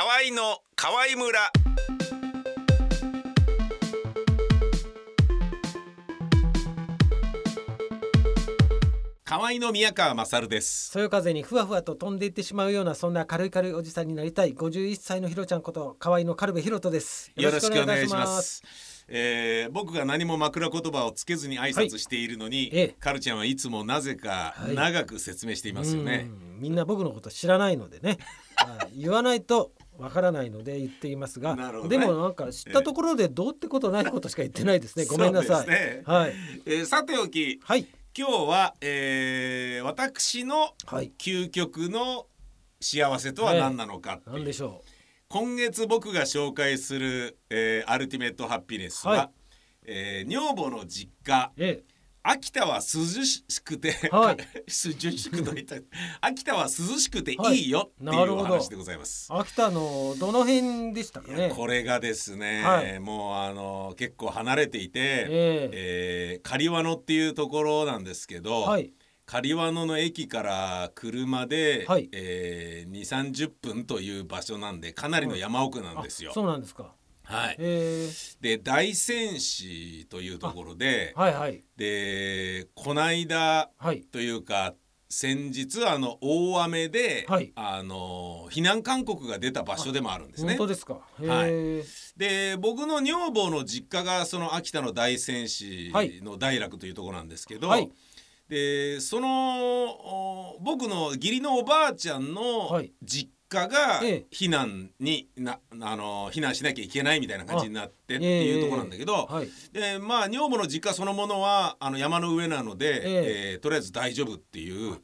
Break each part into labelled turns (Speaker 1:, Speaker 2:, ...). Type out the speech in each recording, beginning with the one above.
Speaker 1: 河合の河合村。河合の宮川勝です。
Speaker 2: そよ風にふわふわと飛んでいってしまうようなそんな軽い軽いおじさんになりたい51歳のひろちゃんこと河合の軽部ひろとです。
Speaker 1: よろしくお願いします。えー、僕が何も枕言葉をつけずに挨拶しているのに、
Speaker 2: はいええ。
Speaker 1: カルちゃんはいつもなぜか長く説明していますよね、
Speaker 2: うん。みんな僕のこと知らないのでね、はい。言わないとわからないので言っていますが、
Speaker 1: ね。
Speaker 2: でもなんか知ったところでどうってことないことしか言ってないですね、ごめんなさい、
Speaker 1: ね。
Speaker 2: はい。
Speaker 1: えーさておき
Speaker 2: はい。
Speaker 1: 今日は、えー、私の
Speaker 2: はい。
Speaker 1: 究極の幸せとは何なのかっていう、
Speaker 2: なんでしょ
Speaker 1: 今月僕が紹介する、えーアルティメットハッピネスは、
Speaker 2: はい。
Speaker 1: えー女房の実家
Speaker 2: うえ
Speaker 1: 秋田は涼しくて、
Speaker 2: はい。
Speaker 1: 涼しくと言った秋田は涼しくていいよっていう話でございます。
Speaker 2: 秋田のどの辺でしたかね？
Speaker 1: これがですね、
Speaker 2: はい。
Speaker 1: もうあの結構離れていて、
Speaker 2: ええ。
Speaker 1: えー刈羽野っていうところなんですけど、
Speaker 2: はい。
Speaker 1: 刈羽野の駅から車で、
Speaker 2: はい。
Speaker 1: えー、2 3 0分という場所なんでかなりの山奥なんですよ。
Speaker 2: あそうなんですか
Speaker 1: はい、
Speaker 2: えー、
Speaker 1: で大仙市というところで
Speaker 2: はいはい。
Speaker 1: でこないだ
Speaker 2: はい。
Speaker 1: というか先日あの大雨で、
Speaker 2: はい。
Speaker 1: あの避難勧告が出た場所でもあるんですね。
Speaker 2: 本。当ですか。へ
Speaker 1: はい。
Speaker 2: ー
Speaker 1: で僕の女房の実家がその秋田の大仙市
Speaker 2: はい。
Speaker 1: の大楽というところなんですけど、
Speaker 2: はい。
Speaker 1: でそのお僕の義理のおばあちゃんの
Speaker 2: はい。
Speaker 1: 実家が
Speaker 2: ええ。
Speaker 1: 避難になあの避難しなきゃいけないみたいな感じになってって
Speaker 2: ええ。
Speaker 1: いうところなんだけど、
Speaker 2: はい。
Speaker 1: でまあ女房の実家そのものはあの山の上なので、
Speaker 2: え。
Speaker 1: えーとりあえず大丈夫っていう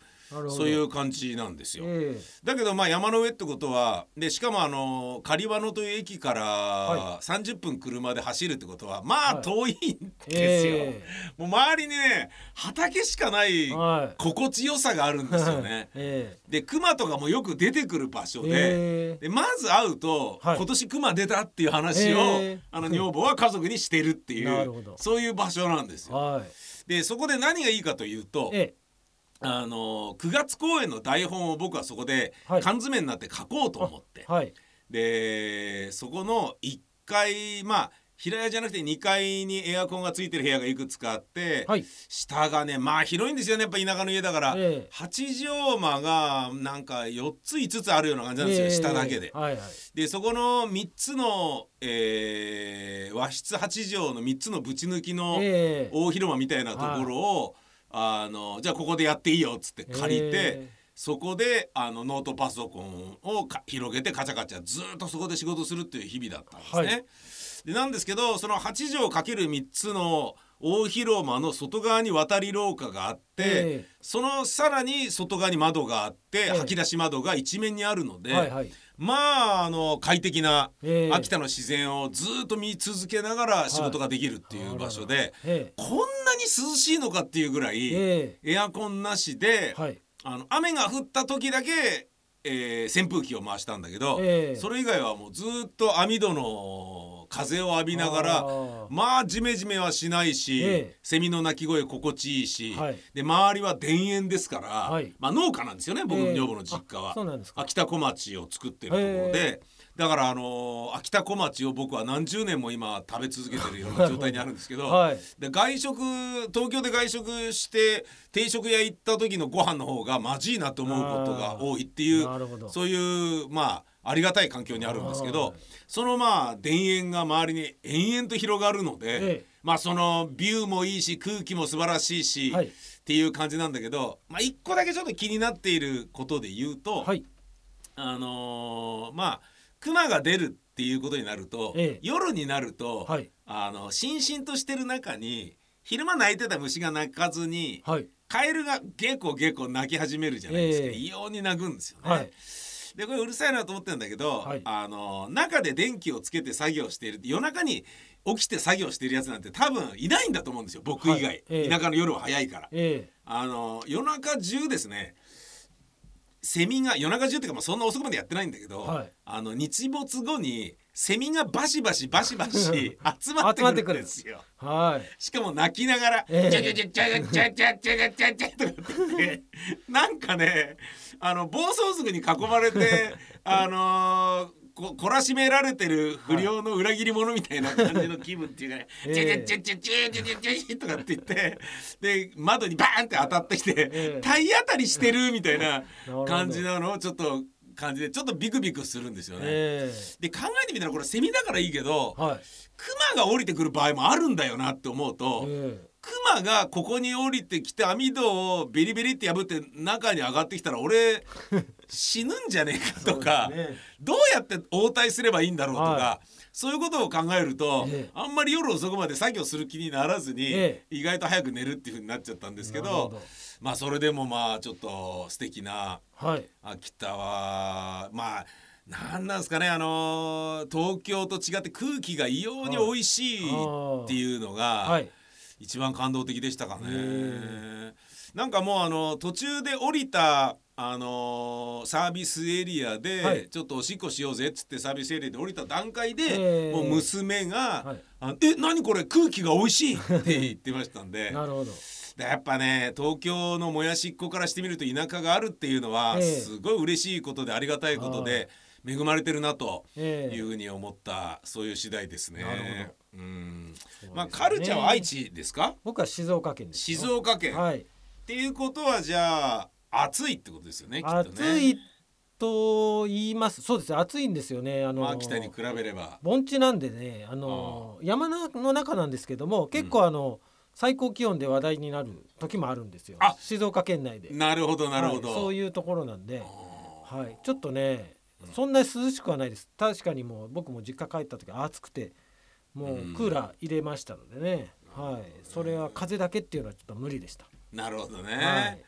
Speaker 1: そういう感じなんですよ。
Speaker 2: え
Speaker 1: だけどまあ山の上ってことはでしかもあの刈羽野という駅から
Speaker 2: は
Speaker 1: 30分車で走るってことはまあ
Speaker 2: はい。
Speaker 1: 遠いん
Speaker 2: ー
Speaker 1: ですよ。
Speaker 2: え
Speaker 1: もう周りにね畑しかない
Speaker 2: ーはい。
Speaker 1: 心地よさがあるんですよね。
Speaker 2: え
Speaker 1: で熊とかもよく出てくる場所
Speaker 2: ー
Speaker 1: で。
Speaker 2: え
Speaker 1: でまず会うと、
Speaker 2: はい。
Speaker 1: 今年熊出たっていう話を、
Speaker 2: えー
Speaker 1: あの女房は家族にしてるっていうそういう場所なんですよ。
Speaker 2: ーはい。
Speaker 1: でそこで何がいいかというと、
Speaker 2: え
Speaker 1: あの9月公演の台本を僕はそこで
Speaker 2: はい。
Speaker 1: 缶詰になって書こうと思って、
Speaker 2: ーはい。
Speaker 1: でそこの1階まあ平屋じゃなくて2階にエアコンがついてる部屋がいくつかあって、
Speaker 2: はい。
Speaker 1: 下がねまあ広いんですよねやっぱ田舎の家だから、
Speaker 2: ええ。
Speaker 1: 八畳間がなんか4つ5つあるような感じなんですよ、
Speaker 2: えー
Speaker 1: 下だけで。
Speaker 2: はいはい。
Speaker 1: でそこの3つの、えー和室8畳の3つのぶち抜きの
Speaker 2: えー
Speaker 1: 大広間みたいなところを、あのじゃあここでやっていいよっつって借りて、
Speaker 2: え
Speaker 1: そこであのノートパソコンをか広げてカチャカチャずっとそこで仕事するっていう日々だったんですね。
Speaker 2: はい
Speaker 1: でなんですけどその8畳かける3つの大広間の外側に渡り廊下があって、
Speaker 2: え
Speaker 1: そのさらに外側に窓があって、
Speaker 2: ええ。
Speaker 1: 吐き出し窓が一面にあるので、
Speaker 2: はいはい。
Speaker 1: まああの快適な
Speaker 2: えー
Speaker 1: 秋田の自然をずっと見続けながら仕事ができるっていう場所で、
Speaker 2: え
Speaker 1: こんなに涼しいのかっていうぐら
Speaker 2: ー
Speaker 1: い、
Speaker 2: え
Speaker 1: エアコンなしで、
Speaker 2: ーはい。
Speaker 1: あの雨が降った時だけ、えー扇風機を回したんだけど、
Speaker 2: ええ。
Speaker 1: それ以外はもうずっと網戸の風を浴びながらまあジメジメはしないし、
Speaker 2: ええ。
Speaker 1: セミの鳴き声心地いいし、
Speaker 2: はい。
Speaker 1: で周りは田園ですから、
Speaker 2: はい。
Speaker 1: まあ農家なんですよね僕の
Speaker 2: ええ。
Speaker 1: 女房の実家は。
Speaker 2: あそうなんですか。
Speaker 1: 秋田小町を作ってるところで、
Speaker 2: へ
Speaker 1: だからあのー秋田小町を僕は何十年も今食べ続けてるような状態にあるんですけど、
Speaker 2: はい。
Speaker 1: で外食東京で外食して定食屋行った時のご飯の方がまじいなと思うことが多いっていうそういうまあありがたい環境にあるんですけ
Speaker 2: はい。
Speaker 1: どそのまあ田園が周りに延々と広がるので、
Speaker 2: ええ。
Speaker 1: まあそのビューもいいし空気も素晴らしいし、
Speaker 2: はい。
Speaker 1: っていう感じなんだけど、まあ、一個だけちょっと気になっていることで言うと、
Speaker 2: はい。
Speaker 1: あのーまあ熊が出るっていうことになると、
Speaker 2: ええ。
Speaker 1: 夜になると、
Speaker 2: はい。
Speaker 1: あのしんしんとしてる中に昼間鳴いてた虫が鳴かずに、
Speaker 2: はい。
Speaker 1: カエルがゲコゲコ鳴き始めるじゃないですか、
Speaker 2: ええ。
Speaker 1: 異様に鳴くんですよね。
Speaker 2: はい
Speaker 1: でこれうるさいなと思ってるんだけど、
Speaker 2: はい。
Speaker 1: あの中で電気をつけて作業している夜中に起きて作業してるやつなんて多分いないんだと思うんですよ僕以外、
Speaker 2: はい。ええ。
Speaker 1: 田舎の夜は早いから。
Speaker 2: え
Speaker 1: あの夜中中ですねセミが夜中中っていうかまあそんな遅くまでやってないんだけど、
Speaker 2: はい。
Speaker 1: あの日没後にセミがバシバシバシバシ 集まってくるんですよ。
Speaker 2: えはい。
Speaker 1: しかも泣きながら「
Speaker 2: ええ。
Speaker 1: チャチャチャチャチャチャチャチャチャチャ」とかってなんかねあの暴走族に囲まれて あのーこ懲らしめられてる不良の裏切り者みたいな感じの気分っていうかね「
Speaker 2: ええ
Speaker 1: チェチェチェチェチェチェチェチェ」とかって言ってで窓にバーンって当たってきて、
Speaker 2: ええ
Speaker 1: 体当たりしてるみたいな感じなのをちょっと感じでちょっとビクビクするんですよね。
Speaker 2: え
Speaker 1: で考えてみたらこれセミだからいいけど
Speaker 2: えはい
Speaker 1: クマが降りてくる場合もあるんだよなって思うと。
Speaker 2: え
Speaker 1: クマがここに降りてきて網戸をビリビリって破って中に上がってきたら俺死ぬんじゃねえか
Speaker 2: え
Speaker 1: とか、
Speaker 2: ね。
Speaker 1: どうやって応対すればいいんだろうとか、
Speaker 2: は
Speaker 1: そういうことを考えると、
Speaker 2: ええ。
Speaker 1: あんまり夜遅くまで作業する気にならずに、
Speaker 2: え
Speaker 1: 意外と早く寝るっていう風になっちゃったんですけどまあそれでもまあちょっと素敵な
Speaker 2: はい。
Speaker 1: 秋田はまあなんなんですかねあの東京と違って空気が異様に美味しいっていうのが、
Speaker 2: はい
Speaker 1: 一番感動的でしたかね。
Speaker 2: へ。
Speaker 1: なんかもうあの途中で降りたあのーサービスエリアで、
Speaker 2: はい。
Speaker 1: ちょっとおしっこしようぜっつってサービスエリアで降りた段階で、
Speaker 2: え
Speaker 1: もう娘が「
Speaker 2: はい。
Speaker 1: あえ何これ空気が美味しい!」って言ってましたんで。
Speaker 2: なるほど。
Speaker 1: でやっぱね東京のもやしっ子からしてみると田舎があるっていうのは、
Speaker 2: ええ。
Speaker 1: すごい嬉しいことでありがたいことで恵まれてるなと
Speaker 2: ええ。
Speaker 1: いうふうに思ったそういう次第ですね。
Speaker 2: なるほ
Speaker 1: うん。
Speaker 2: そうですね。
Speaker 1: まあカルチャーは愛知ですか？
Speaker 2: 僕は静岡県です
Speaker 1: 静岡県、
Speaker 2: はい。
Speaker 1: っていうことはじゃあ暑いってことですよねね。
Speaker 2: 暑いと言います。そうですね暑いんですよね。あの
Speaker 1: まあ秋田に比べれば。
Speaker 2: 盆地なんでねあの山の中なんですけども結構あの、最高気温で話題になる時もあるんですよ。
Speaker 1: あ
Speaker 2: 静岡県内で。
Speaker 1: なるほどなるほど、
Speaker 2: はい。そういうところなんで、
Speaker 1: あ。
Speaker 2: はい、ちょっとねそんなに涼しくはないです。確かにもう僕も実家帰った時暑くてもうクーラー入れましたのでね、はい、それは風だけっていうのはちょっと無理でした。
Speaker 1: ーなるほどね、
Speaker 2: はい。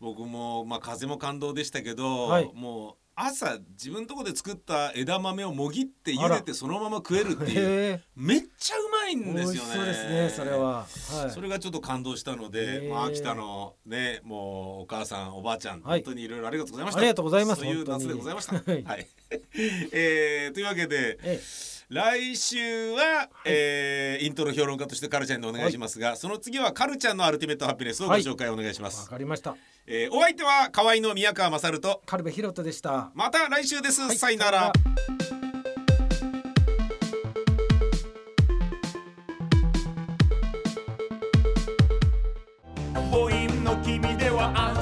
Speaker 1: 僕もまあ風も感動でしたけど、
Speaker 2: はい。
Speaker 1: もう朝自分のとこで作った枝豆をもぎって茹でてそのまま食えるっていう
Speaker 2: へ
Speaker 1: めっちゃうまいんですよね
Speaker 2: しそうですねそれは、は。い、
Speaker 1: それがちょっと感動したので、まあ、秋田のねもうお母さんおばあちゃん、
Speaker 2: はい。
Speaker 1: 本当にいろいろありがとうございました。
Speaker 2: ありがとうございます
Speaker 1: そういう夏でございました。
Speaker 2: はい。
Speaker 1: はい、えーというわけで
Speaker 2: え
Speaker 1: 来週は、えーイントロ評論家としてカルちゃんにお願いしますが、その次はカルちゃんのアルティメットハピネスをご紹介お願いしま
Speaker 2: え
Speaker 1: す、
Speaker 2: わかりました。
Speaker 1: えーお相手は河合の宮川勝と
Speaker 2: カルベヒロトでした。
Speaker 1: また来週です、
Speaker 2: はい。
Speaker 1: さよなら for.